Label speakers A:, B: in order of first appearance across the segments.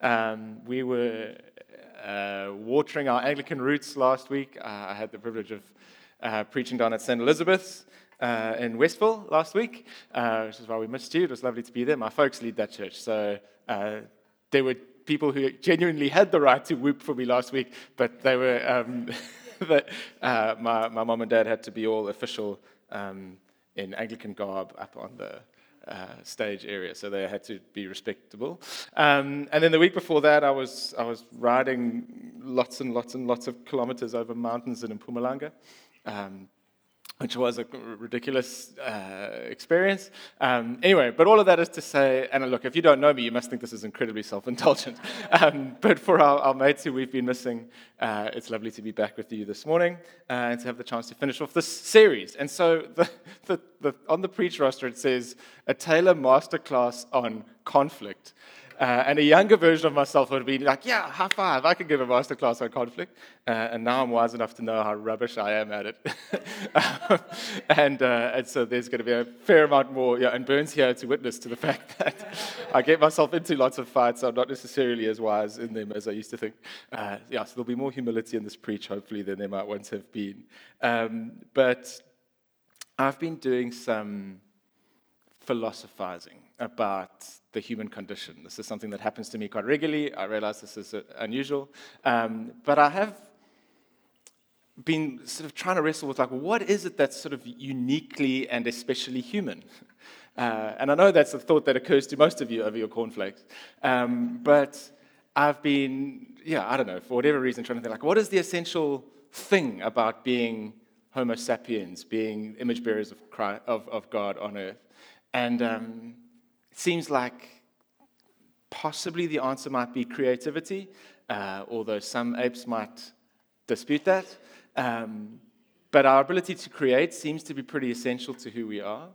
A: Um, we were uh, watering our Anglican roots last week. Uh, I had the privilege of uh, preaching down at St. Elizabeth's uh, in Westville last week, uh, which is why we missed you. It was lovely to be there. My folks lead that church, so uh, there were people who genuinely had the right to whoop for me last week, but they were. Um, my, my mom and dad had to be all official um, in Anglican garb up on the uh, stage area, so they had to be respectable. Um, and then the week before that, I was I was riding lots and lots and lots of kilometers over mountains in Mpumalanga. Um, which was a ridiculous uh, experience. Um, anyway, but all of that is to say, and look, if you don't know me, you must think this is incredibly self indulgent. um, but for our, our, mates who we've been missing, uh, it's lovely to be back with you this morning uh, and to have the chance to finish off this series. And so the, the, the, on the preach roster, it says a Taylor masterclass on conflict. Uh, and a younger version of myself would be like, yeah, high five, I could give a masterclass on conflict. Uh, and now I'm wise enough to know how rubbish I am at it. um, and, uh, and so there's going to be a fair amount more, yeah, and Burns here to witness to the fact that I get myself into lots of fights. I'm not necessarily as wise in them as I used to think. Uh, yeah, so there'll be more humility in this preach, hopefully, than there might once have been. Um, but I've been doing some philosophizing about the human condition. This is something that happens to me quite regularly. I realize this is uh, unusual. Um, but I have been sort of trying to wrestle with, like, what is it that's sort of uniquely and especially human? Uh, and I know that's a thought that occurs to most of you over your cornflakes. Um, but I've been, yeah, I don't know, for whatever reason, trying to think, like, what is the essential thing about being Homo sapiens, being image bearers of, Christ, of, of God on earth? And um, seems like possibly the answer might be creativity, uh, although some apes might dispute that. Um, but our ability to create seems to be pretty essential to who we are.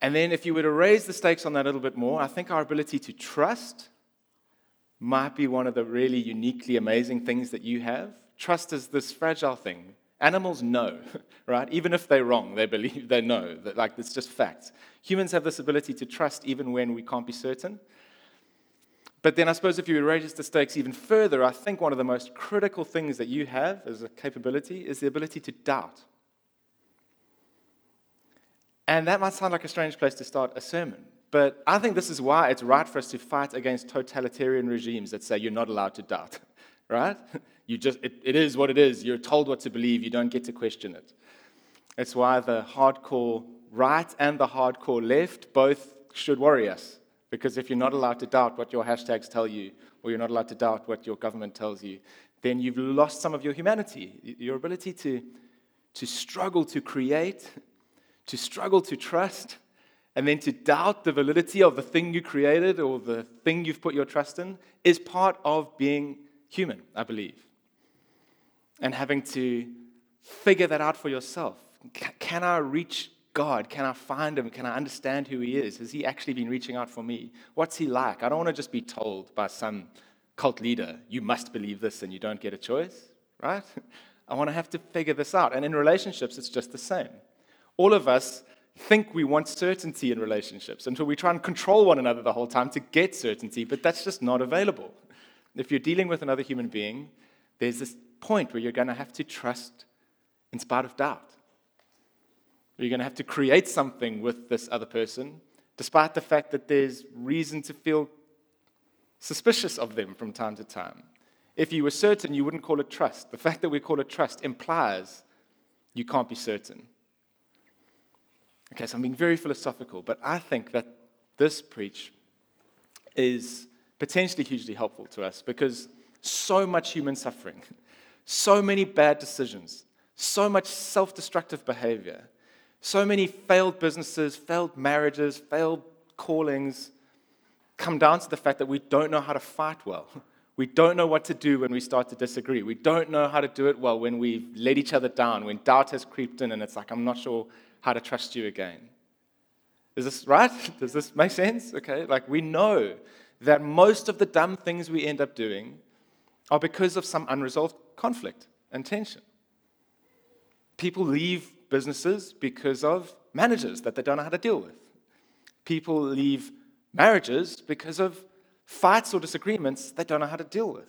A: And then, if you were to raise the stakes on that a little bit more, I think our ability to trust might be one of the really uniquely amazing things that you have. Trust is this fragile thing. Animals know, right? Even if they're wrong, they believe they know that, like, it's just facts. Humans have this ability to trust even when we can't be certain. But then I suppose if you raise the stakes even further, I think one of the most critical things that you have as a capability is the ability to doubt. And that might sound like a strange place to start a sermon, but I think this is why it's right for us to fight against totalitarian regimes that say you're not allowed to doubt, right? You just, it, it is what it is. You're told what to believe, you don't get to question it. It's why the hardcore right and the hardcore left both should worry us. Because if you're not allowed to doubt what your hashtags tell you, or you're not allowed to doubt what your government tells you, then you've lost some of your humanity, your ability to, to struggle to create, to struggle to trust, and then to doubt the validity of the thing you created or the thing you've put your trust in is part of being human, I believe. And having to figure that out for yourself. Can I reach God? Can I find him? Can I understand who he is? Has he actually been reaching out for me? What's he like? I don't want to just be told by some cult leader, you must believe this and you don't get a choice, right? I want to have to figure this out. And in relationships, it's just the same. All of us think we want certainty in relationships until we try and control one another the whole time to get certainty, but that's just not available. If you're dealing with another human being, there's this point where you're going to have to trust in spite of doubt. You're going to have to create something with this other person, despite the fact that there's reason to feel suspicious of them from time to time. If you were certain, you wouldn't call it trust. The fact that we call it trust implies you can't be certain. Okay, so I'm being very philosophical, but I think that this preach is potentially hugely helpful to us because so much human suffering, so many bad decisions, so much self destructive behavior so many failed businesses, failed marriages, failed callings come down to the fact that we don't know how to fight well. We don't know what to do when we start to disagree. We don't know how to do it well when we've let each other down, when doubt has creeped in and it's like, I'm not sure how to trust you again. Is this right? Does this make sense? Okay, like we know that most of the dumb things we end up doing are because of some unresolved conflict and tension. People leave businesses because of managers that they don't know how to deal with. People leave marriages because of fights or disagreements they don't know how to deal with.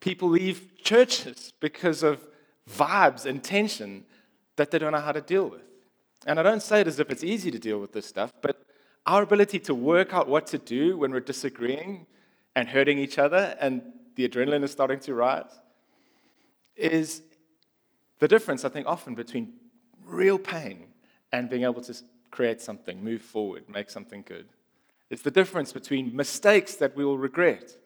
A: People leave churches because of vibes and tension that they don't know how to deal with. And I don't say it as if it's easy to deal with this stuff, but our ability to work out what to do when we're disagreeing and hurting each other and the adrenaline is starting to rise is the difference, I think, often between real pain and being able to create something, move forward, make something good. It's the difference between mistakes that we will regret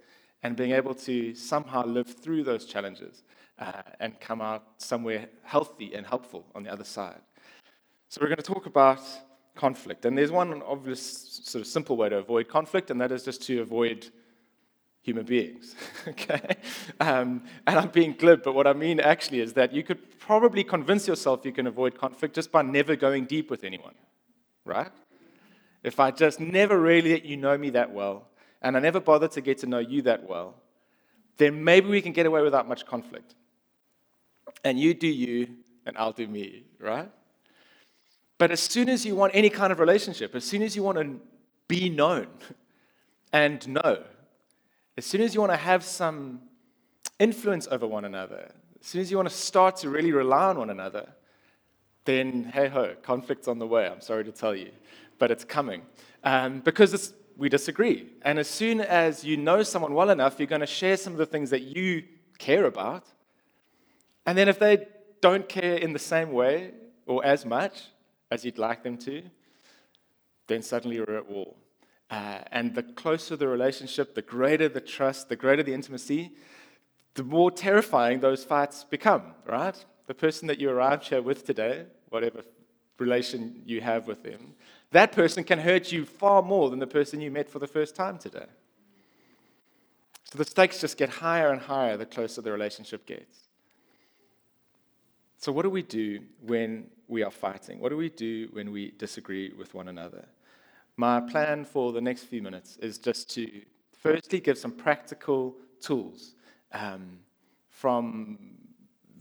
A: and being able to somehow live through those challenges uh, and come out somewhere healthy and helpful on the other side. So, we're going to talk about conflict. And there's one obvious, sort of simple way to avoid conflict, and that is just to avoid human beings. okay? Um, and I'm being glib, but what I mean actually is that you could probably convince yourself you can avoid conflict just by never going deep with anyone, right? If I just never really let you know me that well, and I never bother to get to know you that well, then maybe we can get away without much conflict. And you do you, and I'll do me, right? But as soon as you want any kind of relationship, as soon as you want to be known and know, as soon as you want to have some influence over one another, as soon as you want to start to really rely on one another, then hey ho, conflict's on the way. I'm sorry to tell you, but it's coming. Um, because we disagree. And as soon as you know someone well enough, you're going to share some of the things that you care about. And then if they don't care in the same way or as much as you'd like them to, then suddenly you're at war. Uh, and the closer the relationship, the greater the trust, the greater the intimacy, the more terrifying those fights become, right? The person that you arrived here with today, whatever relation you have with them, that person can hurt you far more than the person you met for the first time today. So the stakes just get higher and higher the closer the relationship gets. So, what do we do when we are fighting? What do we do when we disagree with one another? My plan for the next few minutes is just to firstly give some practical tools um, from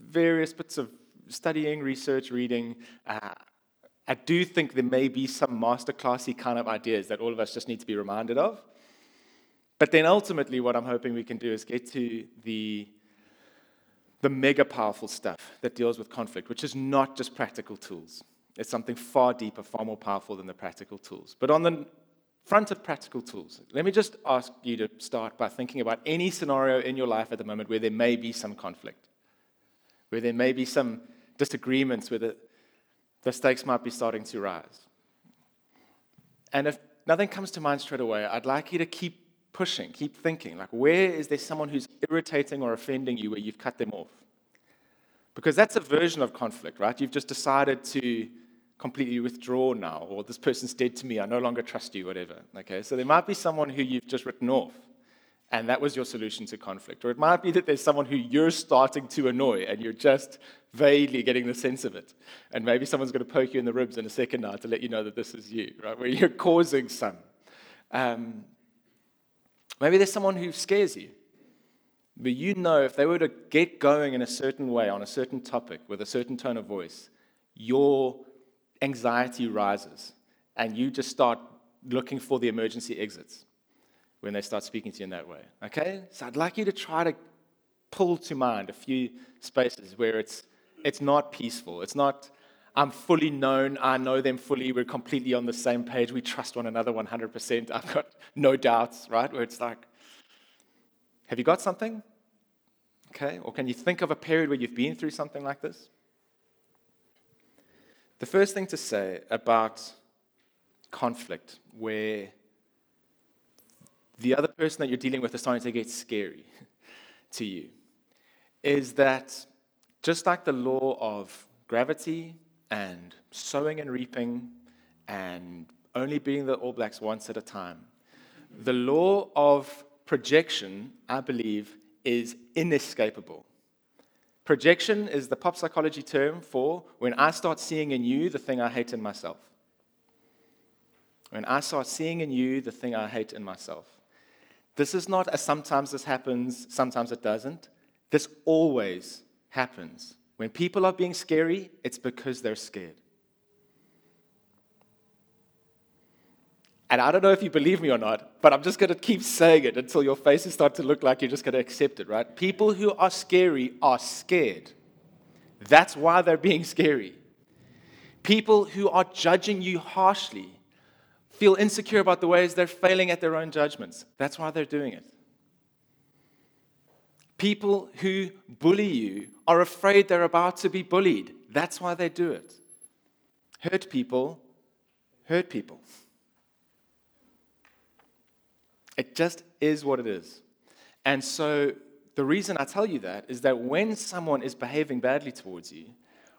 A: various bits of studying, research, reading. Uh, I do think there may be some masterclassy kind of ideas that all of us just need to be reminded of. But then ultimately, what I'm hoping we can do is get to the, the mega powerful stuff that deals with conflict, which is not just practical tools. It's something far deeper, far more powerful than the practical tools. But on the front of practical tools, let me just ask you to start by thinking about any scenario in your life at the moment where there may be some conflict, where there may be some disagreements, where the, the stakes might be starting to rise. And if nothing comes to mind straight away, I'd like you to keep pushing, keep thinking. Like, where is there someone who's irritating or offending you where you've cut them off? Because that's a version of conflict, right? You've just decided to completely withdraw now, or this person's dead to me, I no longer trust you, whatever. Okay, so there might be someone who you've just written off, and that was your solution to conflict. Or it might be that there's someone who you're starting to annoy, and you're just vaguely getting the sense of it. And maybe someone's going to poke you in the ribs in a second now to let you know that this is you, right? Where you're causing some. Um, maybe there's someone who scares you. But you know if they were to get going in a certain way on a certain topic with a certain tone of voice, your anxiety rises and you just start looking for the emergency exits when they start speaking to you in that way. Okay? So I'd like you to try to pull to mind a few spaces where it's it's not peaceful. It's not I'm fully known, I know them fully, we're completely on the same page, we trust one another 100%. I've got no doubts, right? Where it's like have you got something? Okay, or can you think of a period where you've been through something like this? The first thing to say about conflict, where the other person that you're dealing with is starting to get scary to you, is that just like the law of gravity and sowing and reaping and only being the All Blacks once at a time, the law of projection, I believe, is inescapable. Projection is the pop psychology term for when I start seeing in you the thing I hate in myself. When I start seeing in you the thing I hate in myself. This is not a sometimes this happens, sometimes it doesn't. This always happens. When people are being scary, it's because they're scared. And I don't know if you believe me or not, but I'm just going to keep saying it until your faces start to look like you're just going to accept it, right? People who are scary are scared. That's why they're being scary. People who are judging you harshly feel insecure about the ways they're failing at their own judgments. That's why they're doing it. People who bully you are afraid they're about to be bullied. That's why they do it. Hurt people hurt people. It just is what it is. And so the reason I tell you that is that when someone is behaving badly towards you,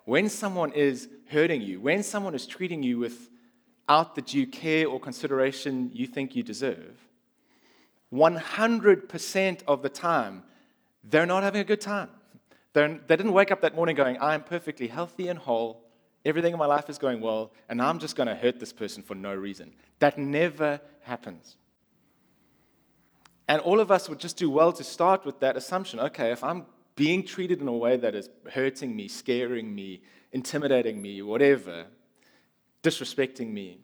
A: when someone is hurting you, when someone is treating you without the due care or consideration you think you deserve, 100% of the time, they're not having a good time. They're, they didn't wake up that morning going, I'm perfectly healthy and whole, everything in my life is going well, and I'm just going to hurt this person for no reason. That never happens. And all of us would just do well to start with that assumption okay, if I'm being treated in a way that is hurting me, scaring me, intimidating me, whatever, disrespecting me,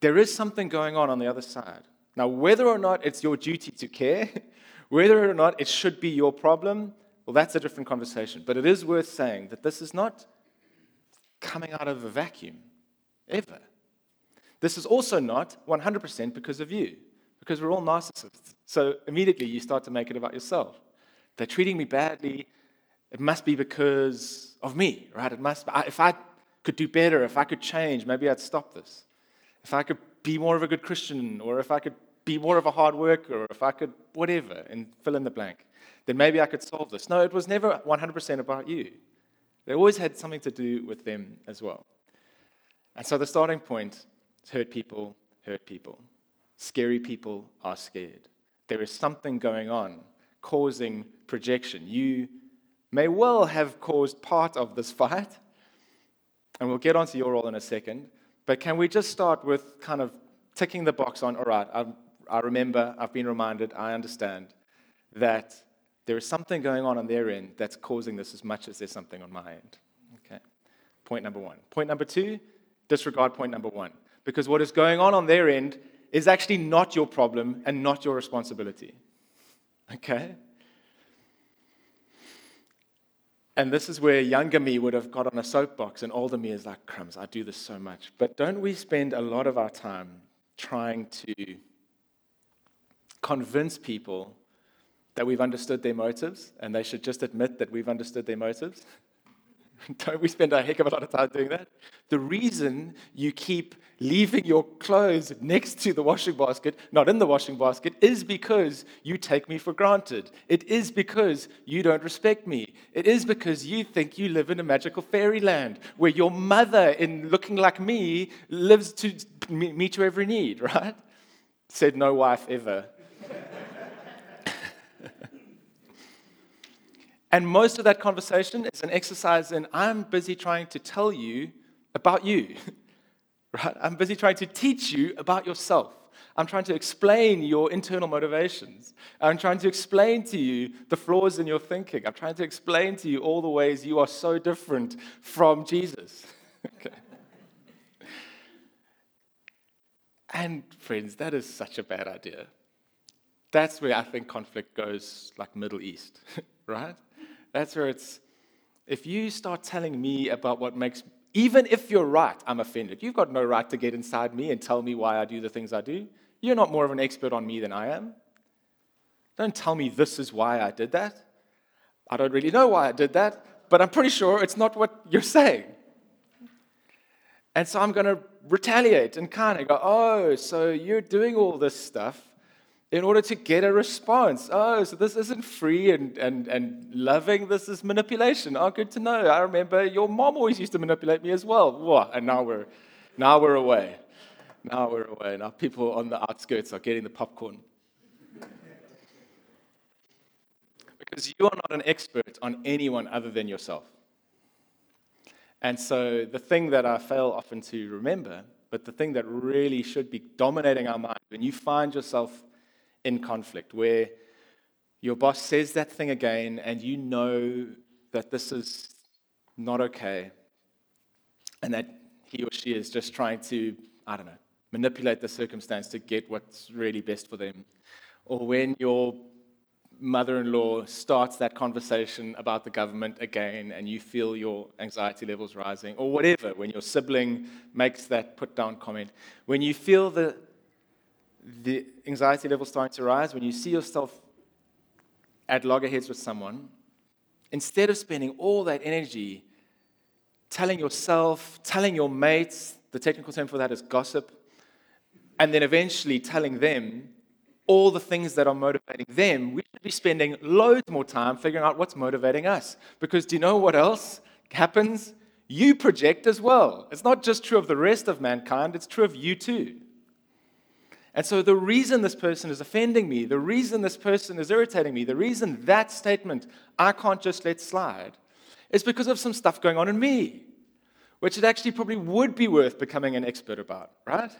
A: there is something going on on the other side. Now, whether or not it's your duty to care, whether or not it should be your problem, well, that's a different conversation. But it is worth saying that this is not coming out of a vacuum, ever. This is also not 100% because of you because we're all narcissists. So immediately you start to make it about yourself. They're treating me badly. It must be because of me, right? It must. If I could do better, if I could change, maybe I'd stop this. If I could be more of a good Christian, or if I could be more of a hard worker, or if I could whatever, and fill in the blank, then maybe I could solve this. No, it was never 100% about you. They always had something to do with them as well. And so the starting point is hurt people, hurt people. Scary people are scared. There is something going on causing projection. You may well have caused part of this fight, and we'll get onto your role in a second. But can we just start with kind of ticking the box on, all right, I, I remember, I've been reminded, I understand that there is something going on on their end that's causing this as much as there's something on my end. Okay. Point number one. Point number two, disregard point number one. Because what is going on on their end is actually not your problem and not your responsibility. Okay? And this is where younger me would have got on a soapbox, and older me is like, crumbs, I do this so much. But don't we spend a lot of our time trying to convince people that we've understood their motives and they should just admit that we've understood their motives? Don't we spend a heck of a lot of time doing that? The reason you keep leaving your clothes next to the washing basket, not in the washing basket, is because you take me for granted. It is because you don't respect me. It is because you think you live in a magical fairyland where your mother, in looking like me, lives to meet your every need, right? Said no wife ever. And most of that conversation is an exercise in I'm busy trying to tell you about you. right? I'm busy trying to teach you about yourself. I'm trying to explain your internal motivations. I'm trying to explain to you the flaws in your thinking. I'm trying to explain to you all the ways you are so different from Jesus. okay. And friends, that is such a bad idea. That's where I think conflict goes like Middle East, right? That's where it's, if you start telling me about what makes, even if you're right, I'm offended. You've got no right to get inside me and tell me why I do the things I do. You're not more of an expert on me than I am. Don't tell me this is why I did that. I don't really know why I did that, but I'm pretty sure it's not what you're saying. And so I'm going to retaliate and kind of go, oh, so you're doing all this stuff in order to get a response. Oh, so this isn't free and, and, and loving, this is manipulation. Oh, good to know. I remember your mom always used to manipulate me as well. Whoa, and now we're, now we're away. Now we're away. Now people on the outskirts are getting the popcorn. because you are not an expert on anyone other than yourself. And so the thing that I fail often to remember, but the thing that really should be dominating our mind when you find yourself in conflict, where your boss says that thing again and you know that this is not okay and that he or she is just trying to, I don't know, manipulate the circumstance to get what's really best for them. Or when your mother in law starts that conversation about the government again and you feel your anxiety levels rising, or whatever, when your sibling makes that put down comment, when you feel the, the anxiety levels starting to rise, when you see yourself at loggerheads with someone, instead of spending all that energy telling yourself, telling your mates, the technical term for that is gossip, and then eventually telling them all the things that are motivating them, we should be spending loads more time figuring out what's motivating us. Because do you know what else happens? You project as well. It's not just true of the rest of mankind, it's true of you too. And so, the reason this person is offending me, the reason this person is irritating me, the reason that statement I can't just let slide is because of some stuff going on in me, which it actually probably would be worth becoming an expert about, right?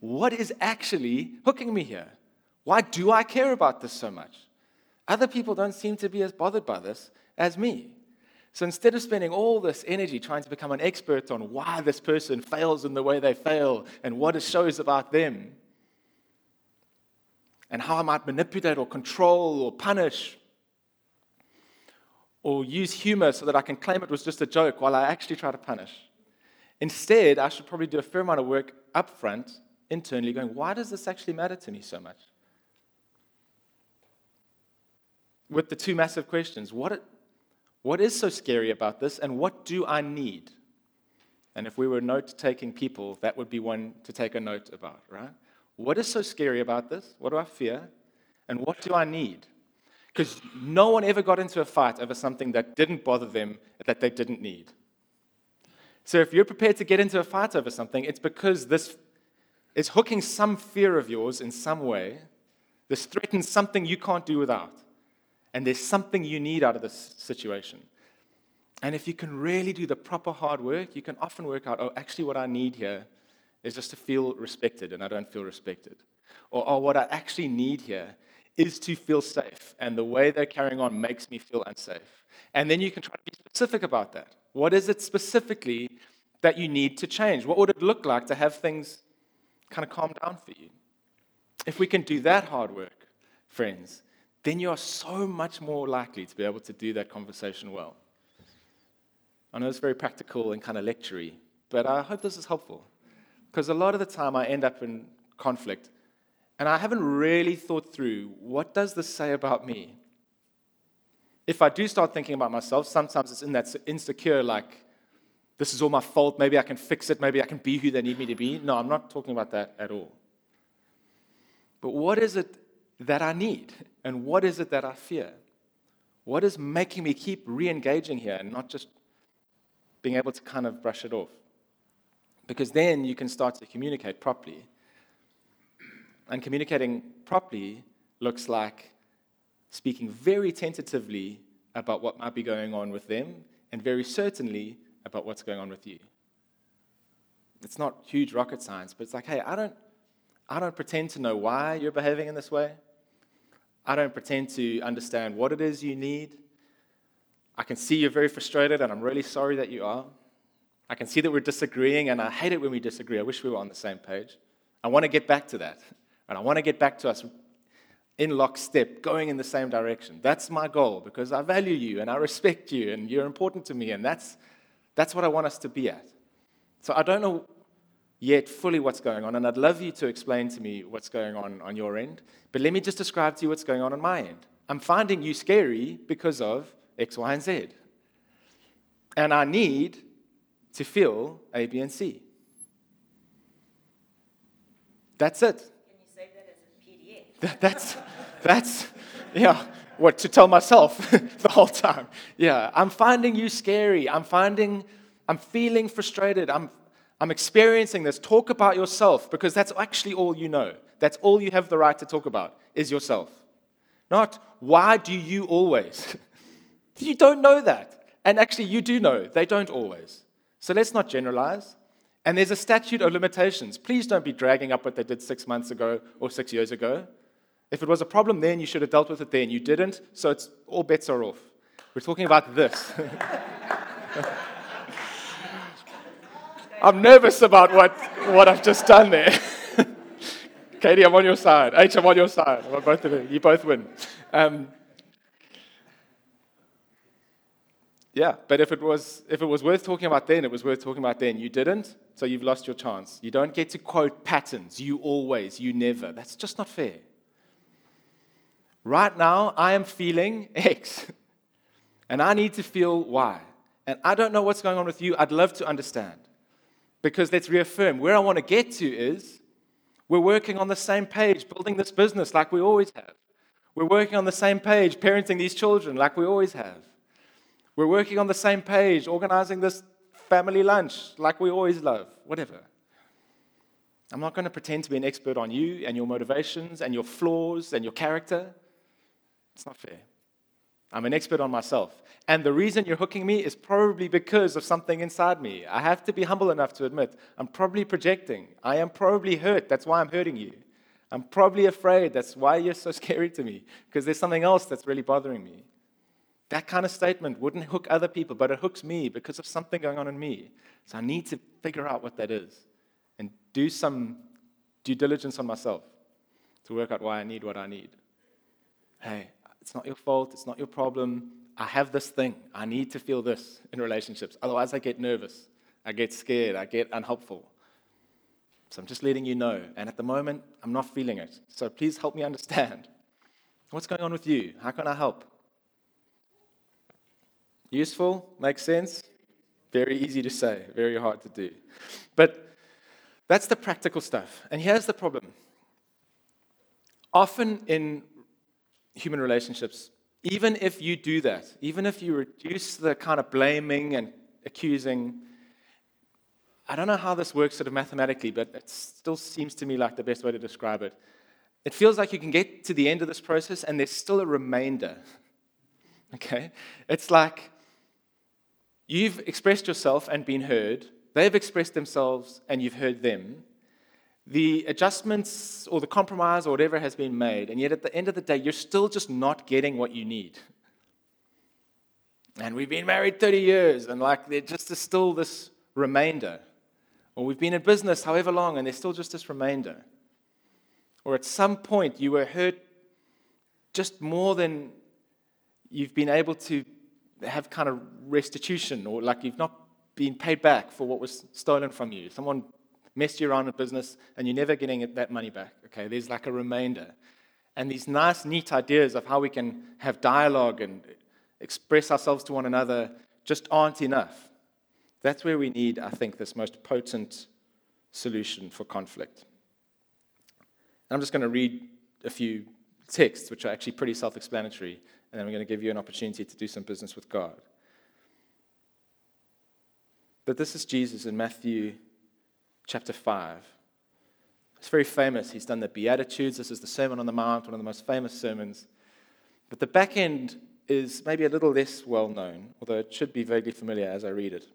A: What is actually hooking me here? Why do I care about this so much? Other people don't seem to be as bothered by this as me. So instead of spending all this energy trying to become an expert on why this person fails in the way they fail and what it shows about them, and how I might manipulate or control or punish or use humor so that I can claim it was just a joke while I actually try to punish. Instead, I should probably do a fair amount of work up front, internally, going, why does this actually matter to me so much? With the two massive questions what, what is so scary about this, and what do I need? And if we were note taking people, that would be one to take a note about, right? What is so scary about this? What do I fear? And what do I need? Because no one ever got into a fight over something that didn't bother them, that they didn't need. So if you're prepared to get into a fight over something, it's because this is hooking some fear of yours in some way. This threatens something you can't do without. And there's something you need out of this situation. And if you can really do the proper hard work, you can often work out, oh, actually, what I need here is just to feel respected, and I don't feel respected. Or, oh, what I actually need here is to feel safe. And the way they're carrying on makes me feel unsafe. And then you can try to be specific about that. What is it specifically that you need to change? What would it look like to have things kind of calm down for you? If we can do that hard work, friends, then you are so much more likely to be able to do that conversation well. I know it's very practical and kind of lectury, but I hope this is helpful. Because a lot of the time I end up in conflict and I haven't really thought through what does this say about me? If I do start thinking about myself, sometimes it's in that insecure, like, this is all my fault. Maybe I can fix it. Maybe I can be who they need me to be. No, I'm not talking about that at all. But what is it that I need? And what is it that I fear? What is making me keep re engaging here and not just being able to kind of brush it off? Because then you can start to communicate properly and communicating properly looks like speaking very tentatively about what might be going on with them and very certainly about what's going on with you. It's not huge rocket science, but it's like, hey, I don't, I don't pretend to know why you're behaving in this way. I don't pretend to understand what it is you need. I can see you're very frustrated, and I'm really sorry that you are. I can see that we're disagreeing, and I hate it when we disagree. I wish we were on the same page. I want to get back to that. And I want to get back to us in lockstep, going in the same direction. That's my goal because I value you and I respect you and you're important to me. And that's, that's what I want us to be at. So I don't know yet fully what's going on. And I'd love you to explain to me what's going on on your end. But let me just describe to you what's going on on my end. I'm finding you scary because of X, Y, and Z. And I need to feel A, B, and C. That's it. That, that's, that's, yeah, what to tell myself the whole time. Yeah, I'm finding you scary. I'm finding, I'm feeling frustrated. I'm, I'm experiencing this. Talk about yourself because that's actually all you know. That's all you have the right to talk about is yourself. Not why do you always? you don't know that. And actually, you do know. They don't always. So let's not generalize. And there's a statute of limitations. Please don't be dragging up what they did six months ago or six years ago. If it was a problem then, you should have dealt with it then. You didn't, so it's, all bets are off. We're talking about this. I'm nervous about what, what I've just done there. Katie, I'm on your side. H, I'm on your side. On both. You both win. Um, yeah, but if it, was, if it was worth talking about then, it was worth talking about then. You didn't, so you've lost your chance. You don't get to quote patterns. You always, you never. That's just not fair. Right now, I am feeling X, and I need to feel Y. And I don't know what's going on with you. I'd love to understand. Because let's reaffirm where I want to get to is we're working on the same page, building this business like we always have. We're working on the same page, parenting these children like we always have. We're working on the same page, organizing this family lunch like we always love, whatever. I'm not going to pretend to be an expert on you and your motivations and your flaws and your character. It's not fair. I'm an expert on myself. And the reason you're hooking me is probably because of something inside me. I have to be humble enough to admit I'm probably projecting. I am probably hurt. That's why I'm hurting you. I'm probably afraid. That's why you're so scary to me, because there's something else that's really bothering me. That kind of statement wouldn't hook other people, but it hooks me because of something going on in me. So I need to figure out what that is and do some due diligence on myself to work out why I need what I need. Hey, it's not your fault. It's not your problem. I have this thing. I need to feel this in relationships. Otherwise, I get nervous. I get scared. I get unhelpful. So I'm just letting you know. And at the moment, I'm not feeling it. So please help me understand. What's going on with you? How can I help? Useful? Makes sense? Very easy to say, very hard to do. But that's the practical stuff. And here's the problem. Often in human relationships, even if you do that, even if you reduce the kind of blaming and accusing, I don't know how this works sort of mathematically, but it still seems to me like the best way to describe it. It feels like you can get to the end of this process and there's still a remainder. Okay? It's like you've expressed yourself and been heard, they've expressed themselves and you've heard them the adjustments or the compromise or whatever has been made, and yet at the end of the day, you're still just not getting what you need. And we've been married 30 years, and like there just is still this remainder. Or we've been in business however long, and there's still just this remainder. Or at some point, you were hurt just more than you've been able to have kind of restitution, or like you've not been paid back for what was stolen from you. Someone messed you around with business and you're never getting that money back. Okay, there's like a remainder. And these nice, neat ideas of how we can have dialogue and express ourselves to one another just aren't enough. That's where we need, I think, this most potent solution for conflict. And I'm just going to read a few texts, which are actually pretty self explanatory, and then I'm going to give you an opportunity to do some business with God. But this is Jesus in Matthew chapter 5. It's very famous. He's done the Beatitudes. This is the Sermon on the Mount, one of the most famous sermons. But the back end is maybe a little less well known, although it should be vaguely familiar as I read it.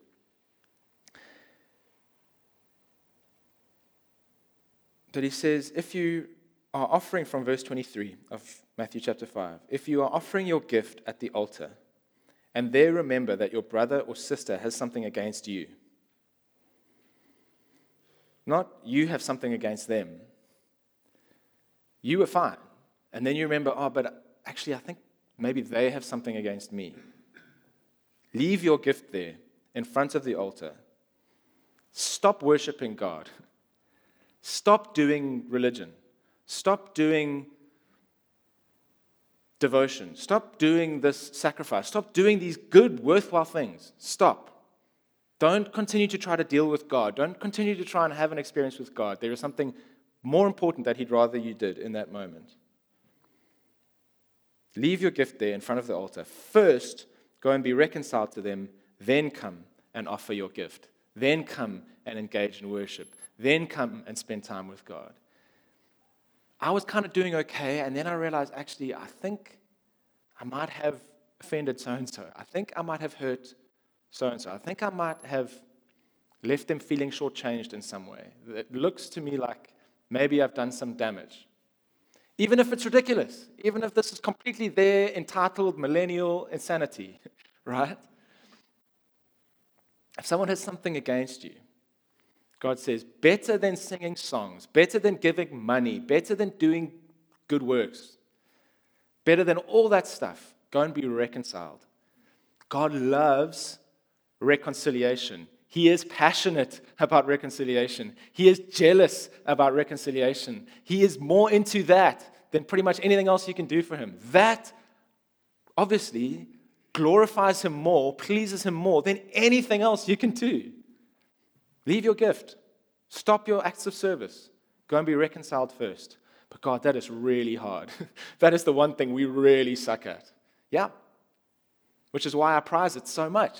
A: But he says, if you are offering from verse 23 of Matthew chapter 5, if you are offering your gift at the altar, and there remember that your brother or sister has something against you, not you have something against them. You were fine. And then you remember, oh, but actually, I think maybe they have something against me. Leave your gift there in front of the altar. Stop worshiping God. Stop doing religion. Stop doing devotion. Stop doing this sacrifice. Stop doing these good, worthwhile things. Stop. Don't continue to try to deal with God. Don't continue to try and have an experience with God. There is something more important that He'd rather you did in that moment. Leave your gift there in front of the altar. First, go and be reconciled to them. Then come and offer your gift. Then come and engage in worship. Then come and spend time with God. I was kind of doing okay, and then I realized actually, I think I might have offended so and so. I think I might have hurt so and so. I think I might have left them feeling shortchanged in some way. It looks to me like maybe I've done some damage. Even if it's ridiculous, even if this is completely their entitled millennial insanity, right? If someone has something against you, God says, better than singing songs, better than giving money, better than doing good works, better than all that stuff, go and be reconciled. God loves reconciliation. He is passionate about reconciliation. He is jealous about reconciliation. He is more into that than pretty much anything else you can do for him. That obviously glorifies him more, pleases him more than anything else you can do. Leave your gift, stop your acts of service, go and be reconciled first. But God, that is really hard. that is the one thing we really suck at. Yeah. Which is why I prize it so much.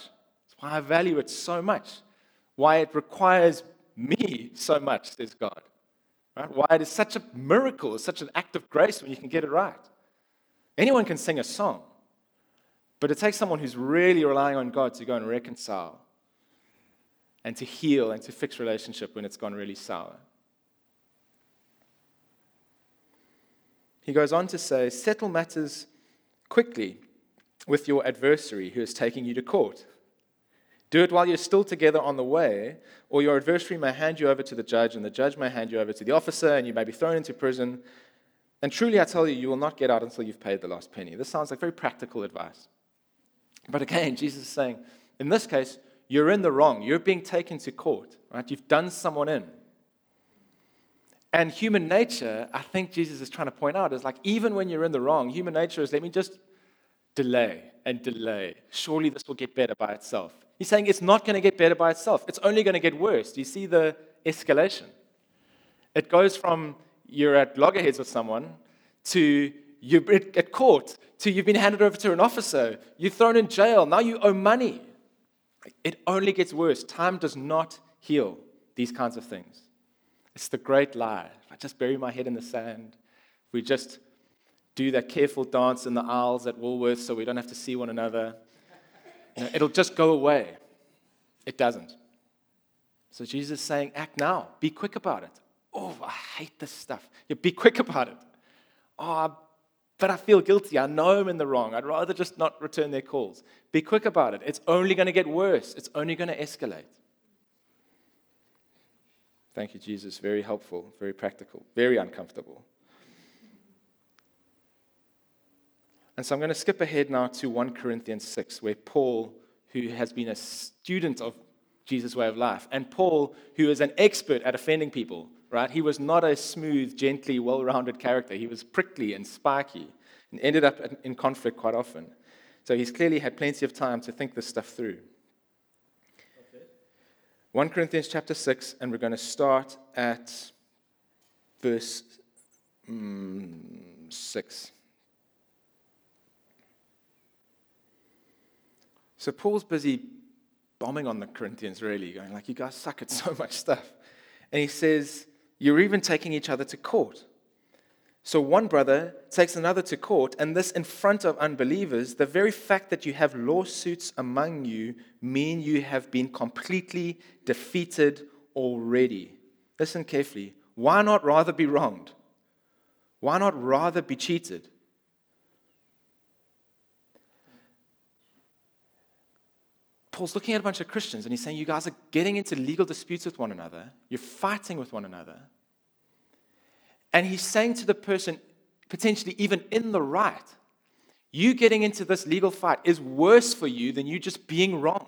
A: It's why I value it so much. Why it requires me so much, says God. Right? Why it is such a miracle, such an act of grace when you can get it right. Anyone can sing a song, but it takes someone who's really relying on God to go and reconcile and to heal and to fix relationship when it's gone really sour. He goes on to say, settle matters quickly with your adversary who is taking you to court. Do it while you're still together on the way, or your adversary may hand you over to the judge, and the judge may hand you over to the officer, and you may be thrown into prison. And truly, I tell you, you will not get out until you've paid the last penny. This sounds like very practical advice. But again, Jesus is saying, in this case, you're in the wrong. You're being taken to court, right? You've done someone in. And human nature, I think Jesus is trying to point out, is like even when you're in the wrong, human nature is let me just delay and delay. Surely this will get better by itself. He's saying it's not going to get better by itself. It's only going to get worse. Do you see the escalation? It goes from you're at loggerheads with someone to you're at court to you've been handed over to an officer, you're thrown in jail, now you owe money. It only gets worse. Time does not heal these kinds of things. It's the great lie. If I just bury my head in the sand, we just do that careful dance in the aisles at Woolworths so we don't have to see one another, you know, it'll just go away. It doesn't. So Jesus is saying, act now. Be quick about it. Oh, I hate this stuff. Yeah, be quick about it. Oh, but I feel guilty. I know I'm in the wrong. I'd rather just not return their calls. Be quick about it. It's only going to get worse, it's only going to escalate. Thank you, Jesus. Very helpful, very practical, very uncomfortable. And so I'm going to skip ahead now to 1 Corinthians 6, where Paul, who has been a student of Jesus' way of life, and Paul, who is an expert at offending people, right? He was not a smooth, gently, well rounded character. He was prickly and spiky and ended up in conflict quite often. So he's clearly had plenty of time to think this stuff through. 1 Corinthians chapter 6, and we're going to start at verse mm, 6. So Paul's busy bombing on the Corinthians, really, going like, you guys suck at so much stuff. And he says, you're even taking each other to court. So one brother takes another to court, and this in front of unbelievers. The very fact that you have lawsuits among you mean you have been completely defeated already. Listen carefully. Why not rather be wronged? Why not rather be cheated? Paul's looking at a bunch of Christians and he's saying, You guys are getting into legal disputes with one another. You're fighting with one another. And he's saying to the person, potentially even in the right, you getting into this legal fight is worse for you than you just being wronged.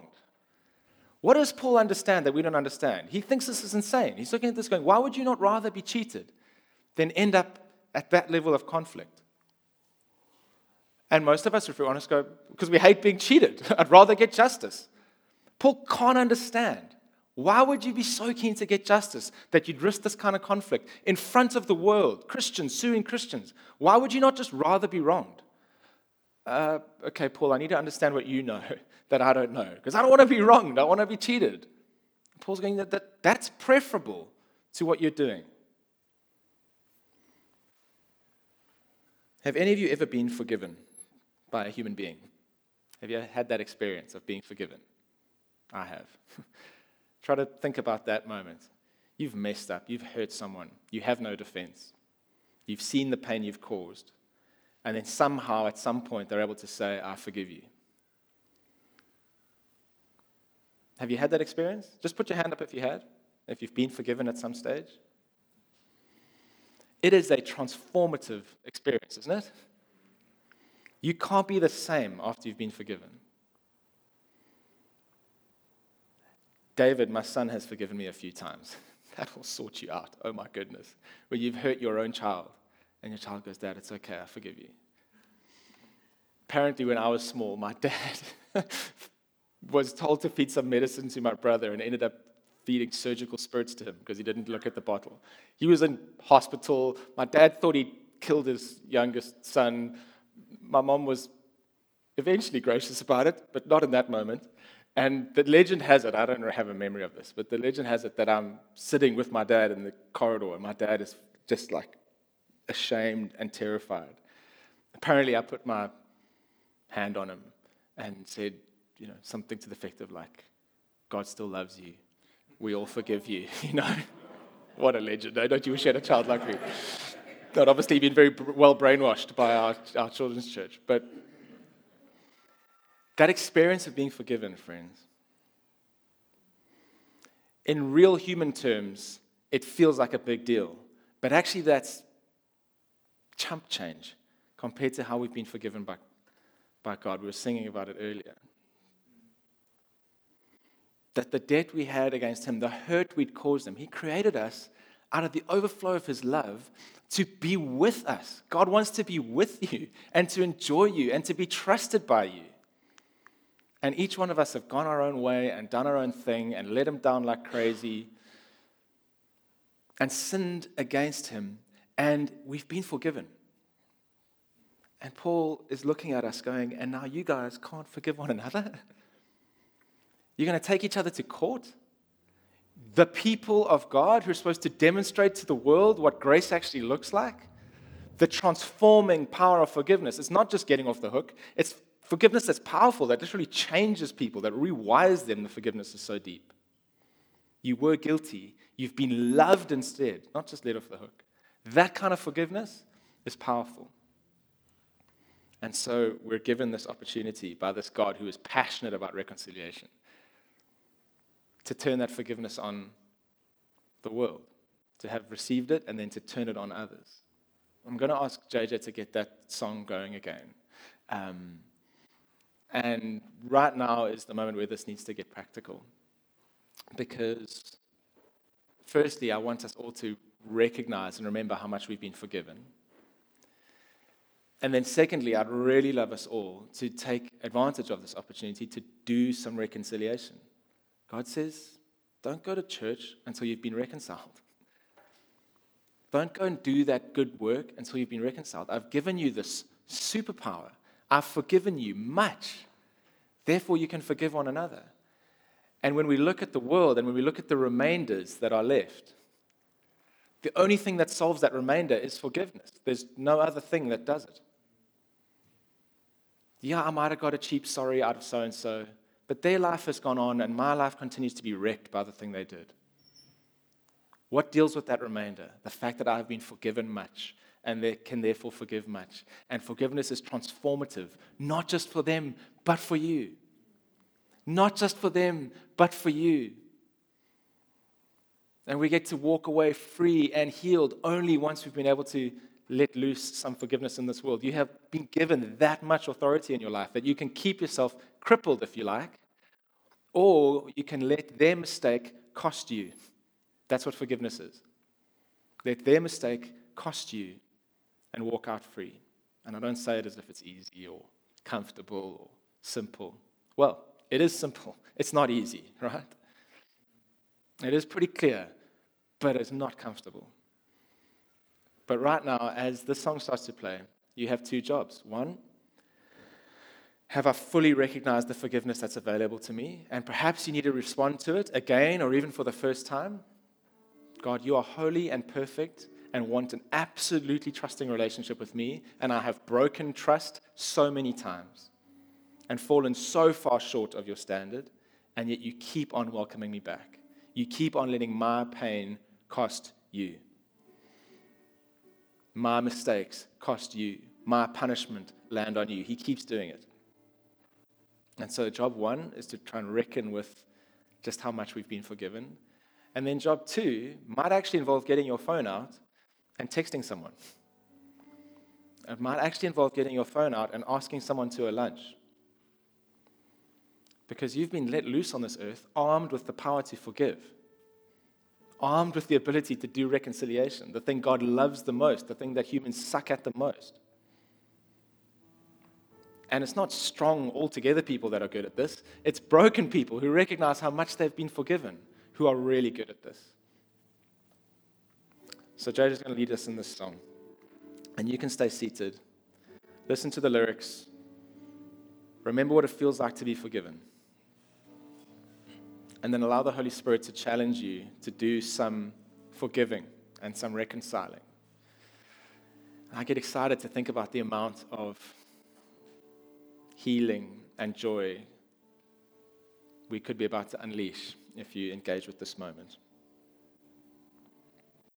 A: What does Paul understand that we don't understand? He thinks this is insane. He's looking at this going, Why would you not rather be cheated than end up at that level of conflict? And most of us, if we're honest, go, Because we hate being cheated. I'd rather get justice. Paul can't understand. Why would you be so keen to get justice that you'd risk this kind of conflict in front of the world, Christians suing Christians? Why would you not just rather be wronged? Uh, okay, Paul, I need to understand what you know that I don't know because I don't want to be wronged. I want to be cheated. Paul's going, that, that that's preferable to what you're doing. Have any of you ever been forgiven by a human being? Have you had that experience of being forgiven? I have. Try to think about that moment. You've messed up, you've hurt someone, you have no defense, you've seen the pain you've caused, and then somehow at some point they're able to say, I forgive you. Have you had that experience? Just put your hand up if you had. if you've been forgiven at some stage? It is a transformative experience, isn't it? You can't be the same after you've been forgiven. David, my son, has forgiven me a few times. That will sort you out. Oh my goodness. Where you've hurt your own child, and your child goes, Dad, it's okay, I forgive you. Apparently, when I was small, my dad was told to feed some medicine to my brother and ended up feeding surgical spirits to him because he didn't look at the bottle. He was in hospital. My dad thought he killed his youngest son. My mom was eventually gracious about it, but not in that moment. And the legend has it, I don't have a memory of this, but the legend has it that I'm sitting with my dad in the corridor, and my dad is just like ashamed and terrified. Apparently, I put my hand on him and said, you know, something to the effect of like, God still loves you. We all forgive you, you know. what a legend. Eh? Don't you wish you had a child like me? Not obviously been very well brainwashed by our, our children's church, but that experience of being forgiven, friends, in real human terms, it feels like a big deal. But actually, that's chump change compared to how we've been forgiven by, by God. We were singing about it earlier. That the debt we had against Him, the hurt we'd caused Him, He created us out of the overflow of His love to be with us. God wants to be with you and to enjoy you and to be trusted by you. And each one of us have gone our own way and done our own thing and let him down like crazy and sinned against him, and we've been forgiven. And Paul is looking at us going, and now you guys can't forgive one another? You're going to take each other to court? The people of God who are supposed to demonstrate to the world what grace actually looks like? The transforming power of forgiveness. It's not just getting off the hook, it's Forgiveness that's powerful, that literally changes people, that rewires them, the forgiveness is so deep. You were guilty, you've been loved instead, not just let off the hook. That kind of forgiveness is powerful. And so we're given this opportunity by this God who is passionate about reconciliation to turn that forgiveness on the world, to have received it and then to turn it on others. I'm going to ask JJ to get that song going again. Um, and right now is the moment where this needs to get practical. Because, firstly, I want us all to recognize and remember how much we've been forgiven. And then, secondly, I'd really love us all to take advantage of this opportunity to do some reconciliation. God says, don't go to church until you've been reconciled. Don't go and do that good work until you've been reconciled. I've given you this superpower I've forgiven you much. Therefore, you can forgive one another. And when we look at the world and when we look at the remainders that are left, the only thing that solves that remainder is forgiveness. There's no other thing that does it. Yeah, I might have got a cheap sorry out of so and so, but their life has gone on and my life continues to be wrecked by the thing they did. What deals with that remainder? The fact that I have been forgiven much and they can therefore forgive much. And forgiveness is transformative, not just for them, but for you. Not just for them, but for you. And we get to walk away free and healed only once we've been able to let loose some forgiveness in this world. You have been given that much authority in your life that you can keep yourself crippled if you like, or you can let their mistake cost you. That's what forgiveness is. Let their mistake cost you and walk out free. And I don't say it as if it's easy or comfortable or simple. Well, it is simple. It's not easy, right? It is pretty clear, but it's not comfortable. But right now, as this song starts to play, you have two jobs. One, have I fully recognized the forgiveness that's available to me? And perhaps you need to respond to it again or even for the first time. God, you are holy and perfect and want an absolutely trusting relationship with me, and I have broken trust so many times and fallen so far short of your standard, and yet you keep on welcoming me back. You keep on letting my pain cost you. My mistakes cost you. My punishment land on you. He keeps doing it. And so, job one is to try and reckon with just how much we've been forgiven. And then job two might actually involve getting your phone out and texting someone. It might actually involve getting your phone out and asking someone to a lunch. Because you've been let loose on this earth, armed with the power to forgive, armed with the ability to do reconciliation, the thing God loves the most, the thing that humans suck at the most. And it's not strong, altogether people that are good at this. It's broken people who recognize how much they've been forgiven who are really good at this. So, is going to lead us in this song. And you can stay seated, listen to the lyrics, remember what it feels like to be forgiven, and then allow the Holy Spirit to challenge you to do some forgiving and some reconciling. I get excited to think about the amount of healing and joy we could be about to unleash if you engage with this moment.